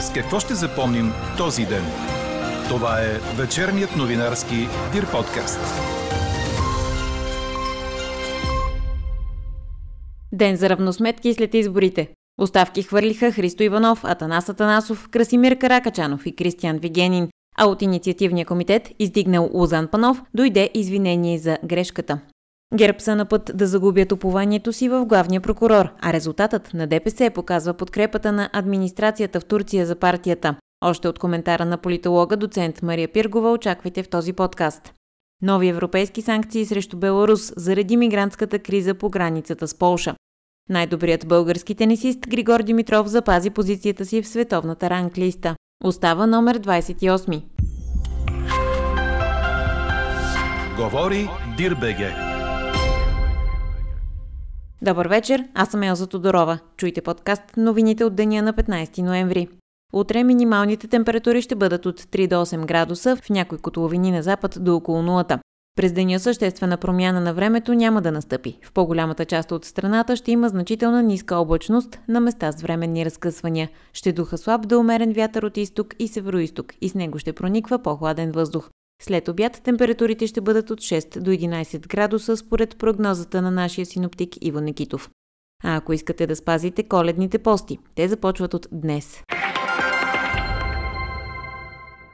С какво ще запомним този ден? Това е вечерният новинарски Дир подкаст. Ден за равносметки след изборите. Оставки хвърлиха Христо Иванов, Атанас Атанасов, Красимир Каракачанов и Кристиан Вигенин, а от инициативния комитет, издигнал Лозан Панов, дойде извинение за грешката. ГЕРБ са на път да загубят упованието си в главния прокурор, а резултатът на ДПС показва подкрепата на администрацията в Турция за партията. Още от коментара на политолога доцент Мария Пиргова очаквайте в този подкаст. Нови европейски санкции срещу Беларус заради мигрантската криза по границата с Полша. Най-добрият български тенисист Григор Димитров запази позицията си в световната ранглиста. Остава номер 28. Говори Дирбеге. Добър вечер, аз съм Елза Тодорова. Чуйте подкаст новините от деня на 15 ноември. Утре минималните температури ще бъдат от 3 до 8 градуса, в някои котловини на запад до около нулата. През деня съществена промяна на времето няма да настъпи. В по-голямата част от страната ще има значителна ниска облачност на места с временни разкъсвания. Ще духа слаб да умерен вятър от изток и североизток и с него ще прониква по-хладен въздух. След обяд температурите ще бъдат от 6 до 11 градуса според прогнозата на нашия синоптик Иво Никитов. А ако искате да спазите коледните пости, те започват от днес.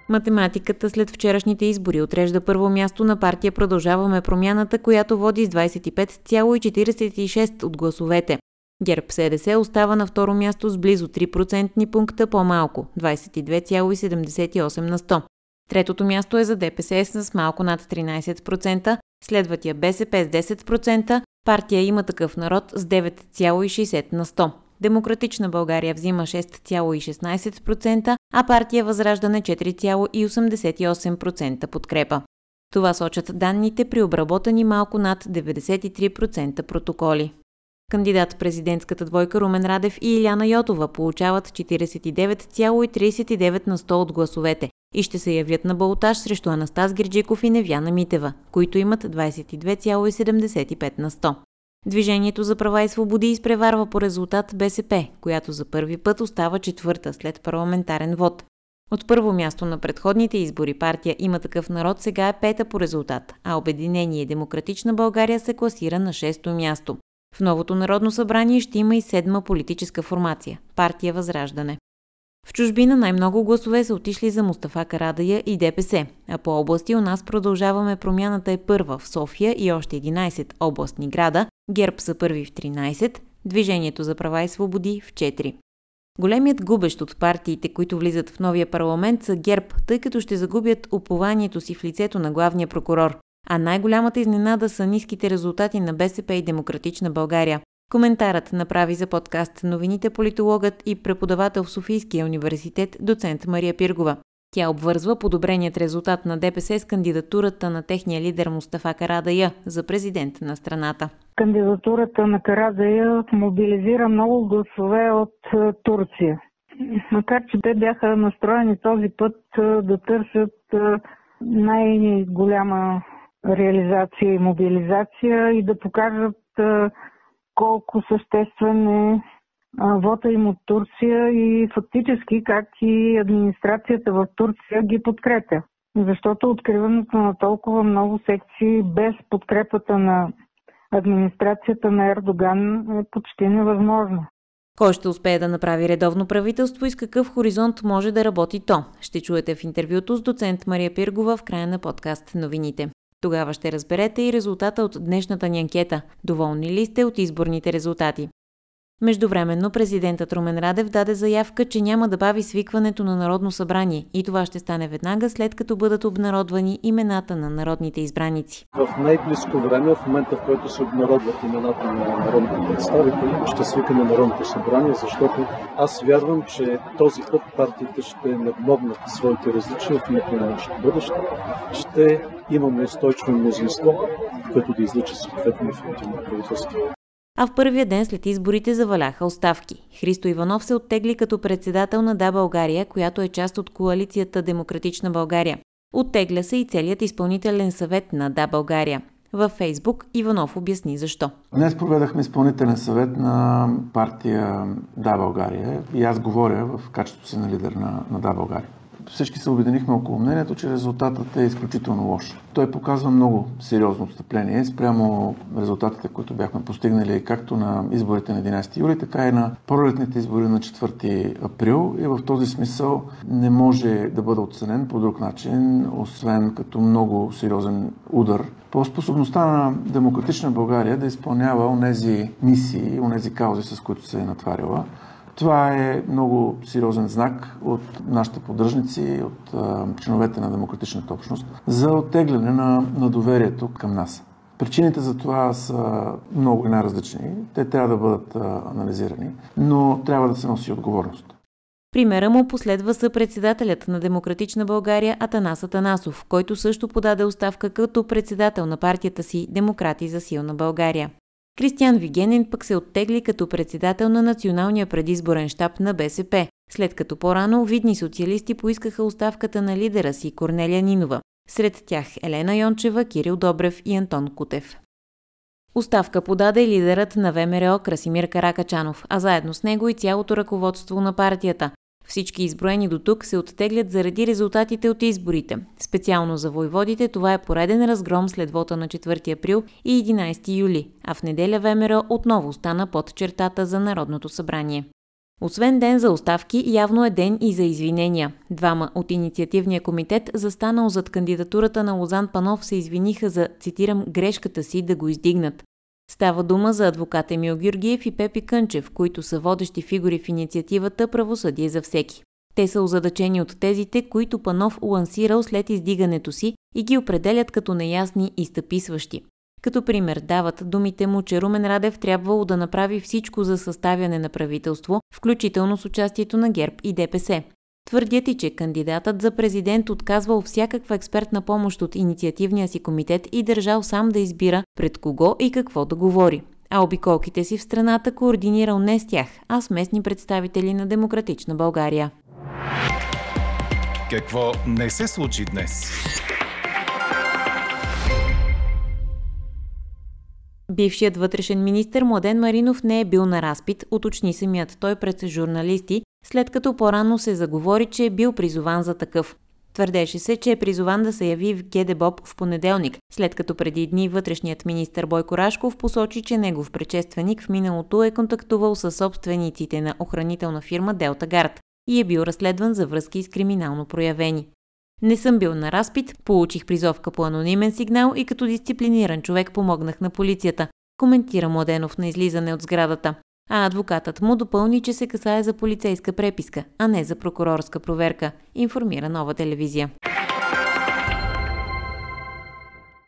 Математиката след вчерашните избори отрежда първо място на партия Продължаваме промяната, която води с 25,46 от гласовете. ГЕРБ СДС остава на второ място с близо 3% пункта по-малко – 22,78 на 100. Третото място е за ДПС с малко над 13%, следват я БСП с 10%, партия има такъв народ с 9,60 на 100. Демократична България взима 6,16%, а партия Възраждане 4,88% подкрепа. Това сочат данните при обработани малко над 93% протоколи. Кандидат президентската двойка Румен Радев и Иляна Йотова получават 49,39 на 100 от гласовете и ще се явят на балотаж срещу Анастас Герджиков и Невяна Митева, които имат 22,75 на 100. Движението за права и свободи изпреварва по резултат БСП, която за първи път остава четвърта след парламентарен вод. От първо място на предходните избори партия има такъв народ сега е пета по резултат, а Обединение Демократична България се класира на шесто място. В новото Народно събрание ще има и седма политическа формация – партия Възраждане. В чужбина най-много гласове са отишли за Мустафа Карадая и ДПС, а по области у нас продължаваме промяната е първа в София и още 11 областни града, ГЕРБ са първи в 13, Движението за права и свободи в 4. Големият губещ от партиите, които влизат в новия парламент са ГЕРБ, тъй като ще загубят упованието си в лицето на главния прокурор. А най-голямата изненада са ниските резултати на БСП и Демократична България. Коментарът направи за подкаст новините политологът и преподавател в Софийския университет доцент Мария Пиргова. Тя обвързва подобреният резултат на ДПС с кандидатурата на техния лидер Мустафа Карадая за президент на страната. Кандидатурата на Карадая мобилизира много гласове от е, Турция. Макар, че те бяха настроени този път е, да търсят е, най-голяма реализация и мобилизация и да покажат колко съществен е вота им от Турция и фактически как и администрацията в Турция ги подкрепя. Защото откриването на толкова много секции без подкрепата на администрацията на Ердоган е почти невъзможно. Кой ще успее да направи редовно правителство и с какъв хоризонт може да работи то? Ще чуете в интервюто с доцент Мария Пиргова в края на подкаст новините. Тогава ще разберете и резултата от днешната ни анкета. Доволни ли сте от изборните резултати? Междувременно президентът Румен Радев даде заявка, че няма да бави свикването на Народно събрание и това ще стане веднага след като бъдат обнародвани имената на народните избраници. В най-близко време, в момента в който се обнародват имената на народните представители, ще свикаме Народното събрание, защото аз вярвам, че този път партиите ще надмогнат своите различия в името на нашето бъдеще. Ще имаме устойчиво мнозинство, което да излича съответно ефективно правителство а в първия ден след изборите заваляха оставки. Христо Иванов се оттегли като председател на Да България, която е част от коалицията Демократична България. Оттегля се и целият изпълнителен съвет на Да България. Във Фейсбук Иванов обясни защо. Днес проведахме изпълнителен съвет на партия Да България и аз говоря в качеството си на лидер на, на Да България всички се обединихме около мнението, че резултатът е изключително лош. Той показва много сериозно отстъпление спрямо резултатите, които бяхме постигнали както на изборите на 11 юли, така и на пролетните избори на 4 април. И в този смисъл не може да бъде оценен по друг начин, освен като много сериозен удар по способността на демократична България да изпълнява онези мисии, онези каузи, с които се е натваряла. Това е много сериозен знак от нашите поддръжници, от а, членовете на демократичната общност за оттегляне на, на доверието към нас. Причините за това са много най-различни. Те трябва да бъдат а, анализирани, но трябва да се носи отговорност. Примера му последва съпредседателят на Демократична България Атанас Атанасов, който също подаде оставка като председател на партията си Демократи за силна България. Кристиан Вигенин пък се оттегли като председател на Националния предизборен щаб на БСП, след като по-рано видни социалисти поискаха оставката на лидера си Корнелия Нинова. Сред тях Елена Йончева, Кирил Добрев и Антон Кутев. Оставка подаде лидерът на ВМРО Красимир Каракачанов, а заедно с него и цялото ръководство на партията, всички изброени до тук се оттеглят заради резултатите от изборите. Специално за войводите това е пореден разгром след вота на 4 април и 11 юли, а в неделя ВМРО отново стана под чертата за Народното събрание. Освен ден за оставки, явно е ден и за извинения. Двама от инициативния комитет, застанал зад кандидатурата на Лозан Панов, се извиниха за, цитирам, грешката си да го издигнат. Става дума за адвокат Емил Георгиев и Пепи Кънчев, които са водещи фигури в инициативата Правосъдие за всеки. Те са озадачени от тезите, които Панов лансирал след издигането си и ги определят като неясни и стъписващи. Като пример дават думите му, че Румен Радев трябвало да направи всичко за съставяне на правителство, включително с участието на ГЕРБ и ДПС. Твърдят и, че кандидатът за президент отказвал всякаква експертна помощ от инициативния си комитет и държал сам да избира пред кого и какво да говори. А обиколките си в страната координирал не с тях, а с местни представители на Демократична България. Какво не се случи днес? Бившият вътрешен министр Младен Маринов не е бил на разпит, уточни самият той пред журналисти, след като по-рано се заговори, че е бил призован за такъв. Твърдеше се, че е призован да се яви в ГДБОП в понеделник, след като преди дни вътрешният министр Бойко Рашков посочи, че негов предшественик в миналото е контактувал с собствениците на охранителна фирма Делта Гард и е бил разследван за връзки с криминално проявени. Не съм бил на разпит, получих призовка по анонимен сигнал и като дисциплиниран човек помогнах на полицията, коментира Младенов на излизане от сградата а адвокатът му допълни, че се касае за полицейска преписка, а не за прокурорска проверка, информира нова телевизия.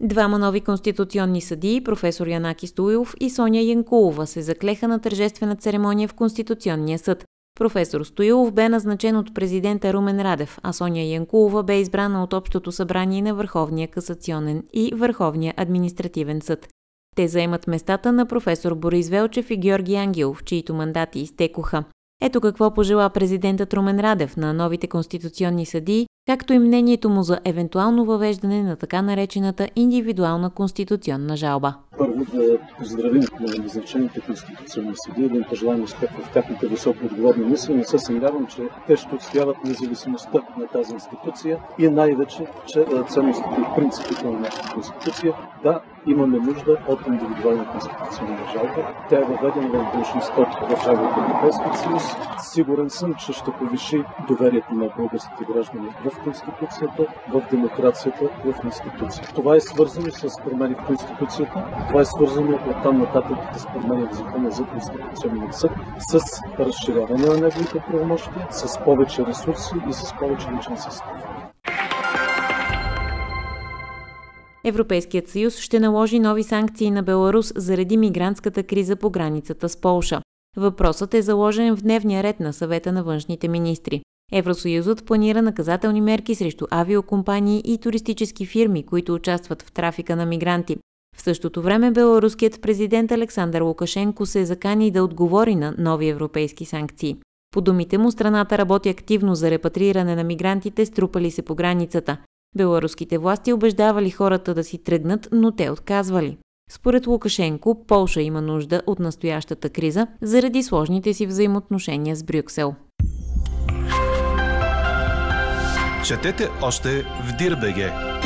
Двама нови конституционни съдии, професор Янаки Стоилов и Соня Янкулова, се заклеха на тържествена церемония в Конституционния съд. Професор Стоилов бе назначен от президента Румен Радев, а Соня Янкулова бе избрана от Общото събрание на Върховния касационен и Върховния административен съд. Те заемат местата на професор Борис Велчев и Георги Ангелов, чието мандати изтекоха. Ето какво пожела президентът Румен Радев на новите конституционни съдии, както и мнението му за евентуално въвеждане на така наречената индивидуална конституционна жалба. Първо да поздравим на назначените конституционни съдии, да им пожелаем успех в тяхната високо отговорна мисия. Не се съмнявам, че те ще отстояват независимостта на тази институция и най-вече, че ценностите и принципите на нашата конституция. Да, имаме нужда от индивидуална конституционна жалба. Тя е въведена в държави от Европейския съюз. Сигурен съм, че ще повиши доверието на българските граждани в Конституцията, в демокрацията, в институцията. Това е свързано с промени в Конституцията, това е свързано от там нататък с промени в закона за Конституционния съд, с разширяване на неговите правомощия, с повече ресурси и с повече личен състав. Европейският съюз ще наложи нови санкции на Беларус заради мигрантската криза по границата с Полша. Въпросът е заложен в дневния ред на съвета на външните министри. Евросъюзът планира наказателни мерки срещу авиокомпании и туристически фирми, които участват в трафика на мигранти. В същото време беларуският президент Александър Лукашенко се закани да отговори на нови европейски санкции. По думите му, страната работи активно за репатриране на мигрантите, струпали се по границата. Беларуските власти убеждавали хората да си тръгнат, но те отказвали. Според Лукашенко, Полша има нужда от настоящата криза заради сложните си взаимоотношения с Брюксел. Четете още в Дирбеге.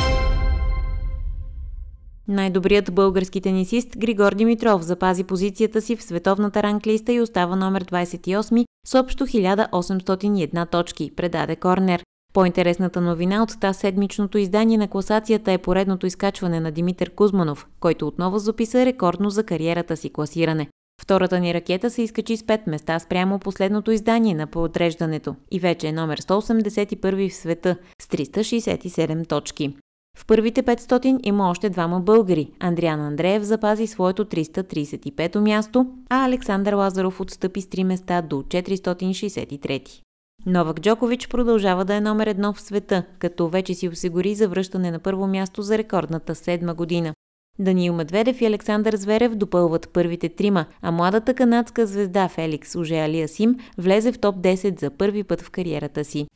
Най-добрият български тенисист Григор Димитров запази позицията си в световната ранглиста и остава номер 28 с общо 1801 точки, предаде Корнер. По-интересната новина от тази седмичното издание на класацията е поредното изкачване на Димитър Кузманов, който отново записа рекордно за кариерата си класиране. Втората ни ракета се изкачи с 5 места спрямо последното издание на поотреждането и вече е номер 181 в света с 367 точки. В първите 500 има още двама българи. Андриан Андреев запази своето 335 място, а Александър Лазаров отстъпи с 3 места до 463. Новак Джокович продължава да е номер едно в света, като вече си осигури завръщане на първо място за рекордната седма година. Даниил Медведев и Александър Зверев допълват първите трима, а младата канадска звезда Феликс Уже Алиасим влезе в топ 10 за първи път в кариерата си.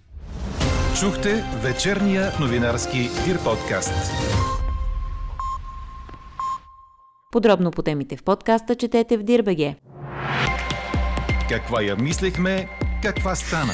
Чухте вечерния новинарски Дир подкаст. Подробно по темите в подкаста четете в Дирбеге. Каква я мислехме, каква стана?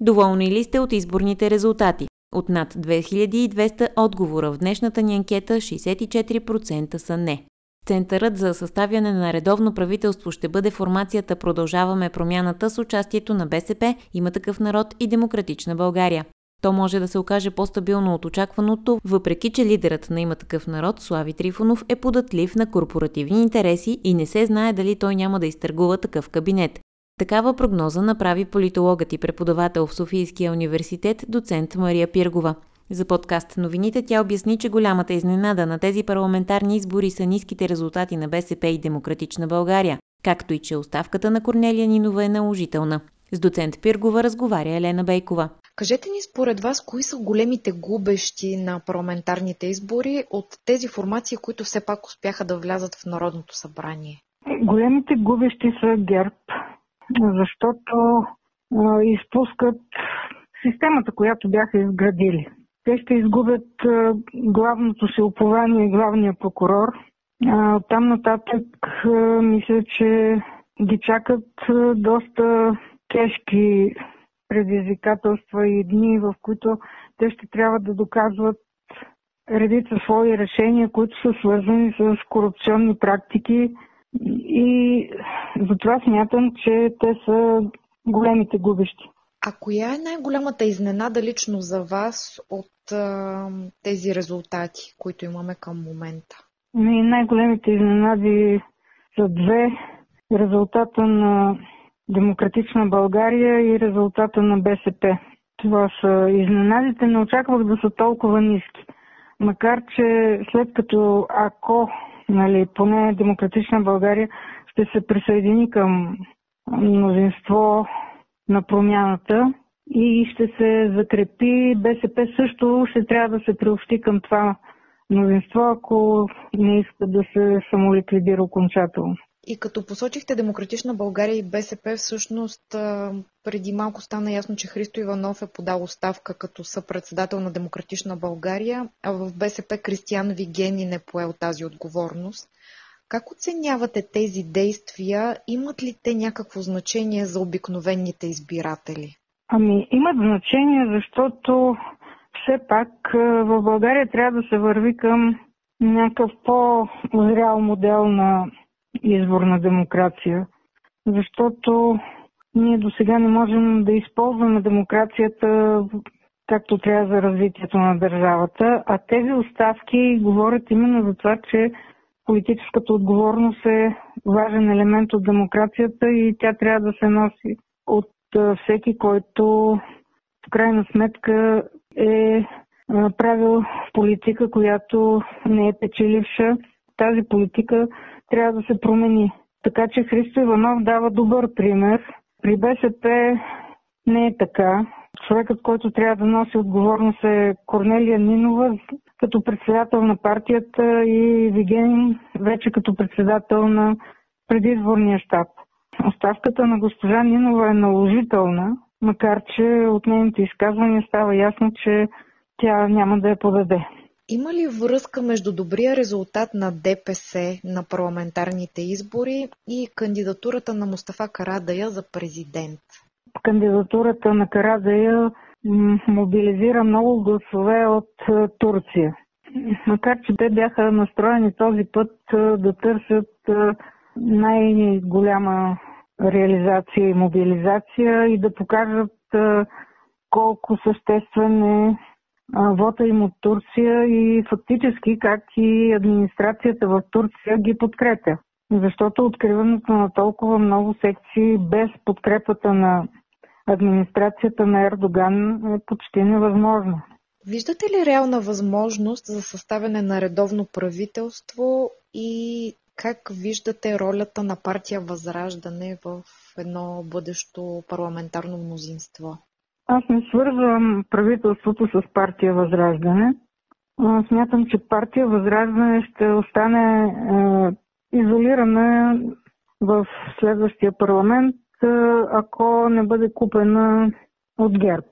Доволни ли сте от изборните резултати? От над 2200 отговора в днешната ни анкета 64% са не. Центърът за съставяне на редовно правителство ще бъде формацията Продължаваме промяната с участието на БСП, има такъв народ и Демократична България. То може да се окаже по-стабилно от очакваното, въпреки че лидерът на има такъв народ, Слави Трифонов, е податлив на корпоративни интереси и не се знае дали той няма да изтъргува такъв кабинет. Такава прогноза направи политологът и преподавател в Софийския университет доцент Мария Пиргова. За подкаст новините тя обясни, че голямата изненада на тези парламентарни избори са ниските резултати на БСП и Демократична България, както и че оставката на Корнелия Нинова е наложителна. С доцент Пиргова разговаря Елена Бейкова. Кажете ни според вас, кои са големите губещи на парламентарните избори от тези формации, които все пак успяха да влязат в Народното събрание? Големите губещи са ГЕРБ, защото а, изпускат системата, която бяха изградили. Те ще изгубят главното си упование, главния прокурор. Там нататък мисля, че ги чакат доста тежки предизвикателства и дни, в които те ще трябва да доказват редица свои решения, които са свързани с корупционни практики и затова смятам, че те са големите губещи. А коя е най-голямата изненада лично за вас от а, тези резултати, които имаме към момента? Най-големите изненади са две. Резултата на Демократична България и резултата на БСП. Това са изненадите. Не очаквах да са толкова ниски. Макар, че след като ако нали, поне Демократична България ще се присъедини към мнозинство на промяната и ще се закрепи. БСП също ще трябва да се приобщи към това мнозинство, ако не иска да се самоликвидира окончателно. И като посочихте Демократична България и БСП, всъщност преди малко стана ясно, че Христо Иванов е подал оставка като съпредседател на Демократична България, а в БСП Кристиян Вигени не поел тази отговорност. Как оценявате тези действия? Имат ли те някакво значение за обикновените избиратели? Ами, имат значение, защото все пак в България трябва да се върви към някакъв по-зрял модел на изборна демокрация, защото ние до сега не можем да използваме демокрацията както трябва за развитието на държавата, а тези оставки говорят именно за това, че политическата отговорност е важен елемент от демокрацията и тя трябва да се носи от всеки, който в крайна сметка е правил политика, която не е печеливша. Тази политика трябва да се промени. Така че Христо Иванов дава добър пример. При БСП не е така. Човекът, който трябва да носи отговорност е Корнелия Нинова, като председател на партията и Вигенин вече като председател на предизборния щаб. Оставката на госпожа Нинова е наложителна, макар че от нейните изказвания става ясно, че тя няма да я подаде. Има ли връзка между добрия резултат на ДПС на парламентарните избори и кандидатурата на Мустафа Карадая за президент? Кандидатурата на Карадая мобилизира много гласове от Турция. Макар, че те бяха настроени този път да търсят най-голяма реализация и мобилизация и да покажат колко съществен е вота им от Турция и фактически как и администрацията в Турция ги подкрепя. Защото откриването на толкова много секции без подкрепата на администрацията на Ердоган е почти невъзможно. Виждате ли реална възможност за съставяне на редовно правителство и как виждате ролята на партия Възраждане в едно бъдещо парламентарно мнозинство? Аз не свързвам правителството с партия Възраждане. Смятам, че партия Възраждане ще остане е, изолирана в следващия парламент, е, ако не бъде купена от ГЕРБ.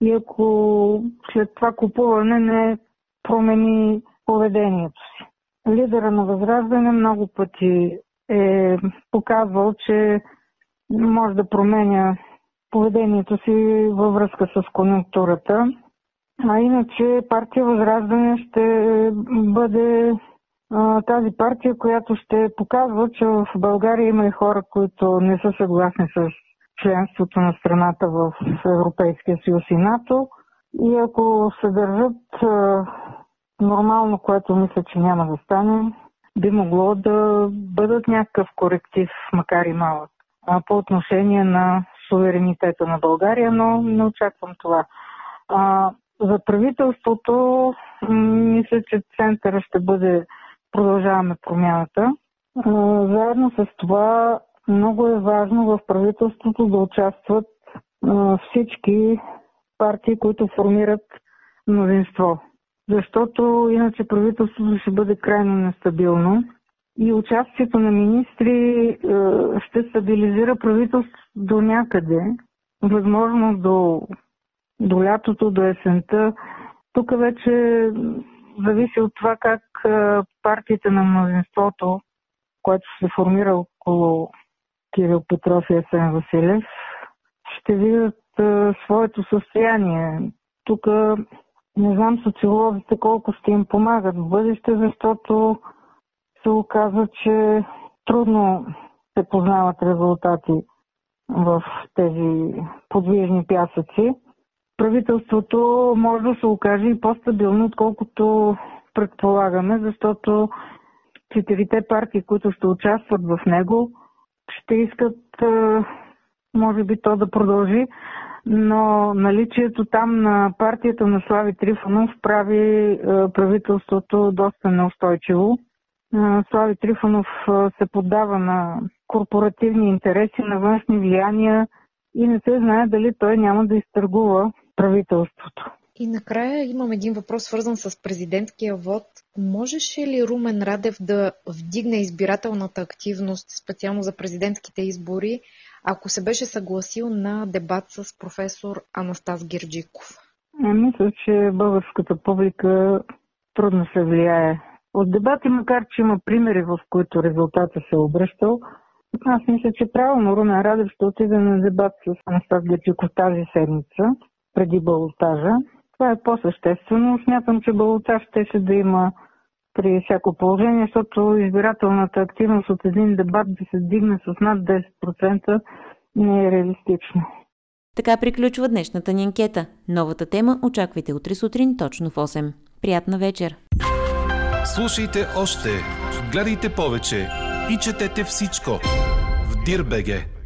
И ако след това купуване не промени поведението си. Лидера на Възраждане много пъти е показвал, че може да променя поведението си във връзка с конъюнктурата. А иначе партия Възраждане ще бъде тази партия, която ще показва, че в България има и хора, които не са съгласни с членството на страната в Европейския съюз и НАТО. И ако се държат нормално, което мисля, че няма да стане, би могло да бъдат някакъв коректив, макар и малък, по отношение на суверенитета на България, но не очаквам това. А, за правителството, мисля, че центъра ще бъде продължаваме промяната. А, заедно с това много е важно в правителството да участват а, всички партии, които формират мнозинство. Защото иначе правителството ще бъде крайно нестабилно и участието на министри е, ще стабилизира правителството до някъде, възможно до, до лятото, до есента. Тук вече зависи от това как е, партиите на мнозинството, което се формира около Кирил Петров и Есен Василев, ще видят е, своето състояние. Тук не знам социолозите колко ще им помагат в бъдеще, защото се оказа, че трудно се познават резултати в тези подвижни пясъци. Правителството може да се окаже и по-стабилно, отколкото предполагаме, защото четирите партии, които ще участват в него, ще искат, може би, то да продължи, но наличието там на партията на Слави Трифонов прави правителството доста неустойчиво. Слави Трифонов се поддава на корпоративни интереси, на външни влияния и не се знае дали той няма да изтъргува правителството. И накрая имам един въпрос, свързан с президентския вод. Можеше ли Румен Радев да вдигне избирателната активност специално за президентските избори, ако се беше съгласил на дебат с професор Анастас Герджиков? Не, мисля, че българската публика трудно се влияе от дебати, макар че има примери, в които резултата се е обръщал, аз мисля, че правилно Румен Радев ще отиде на дебат с Анастас Гечиков тази седмица, преди балотажа. Това е по-съществено. Смятам, че балотаж ще да има при всяко положение, защото избирателната активност от един дебат да се дигне с над 10% не е реалистично. Така приключва днешната ни анкета. Новата тема очаквайте утре сутрин точно в 8. Приятна вечер! Слушайте още, гледайте повече и четете всичко в Дирбеге.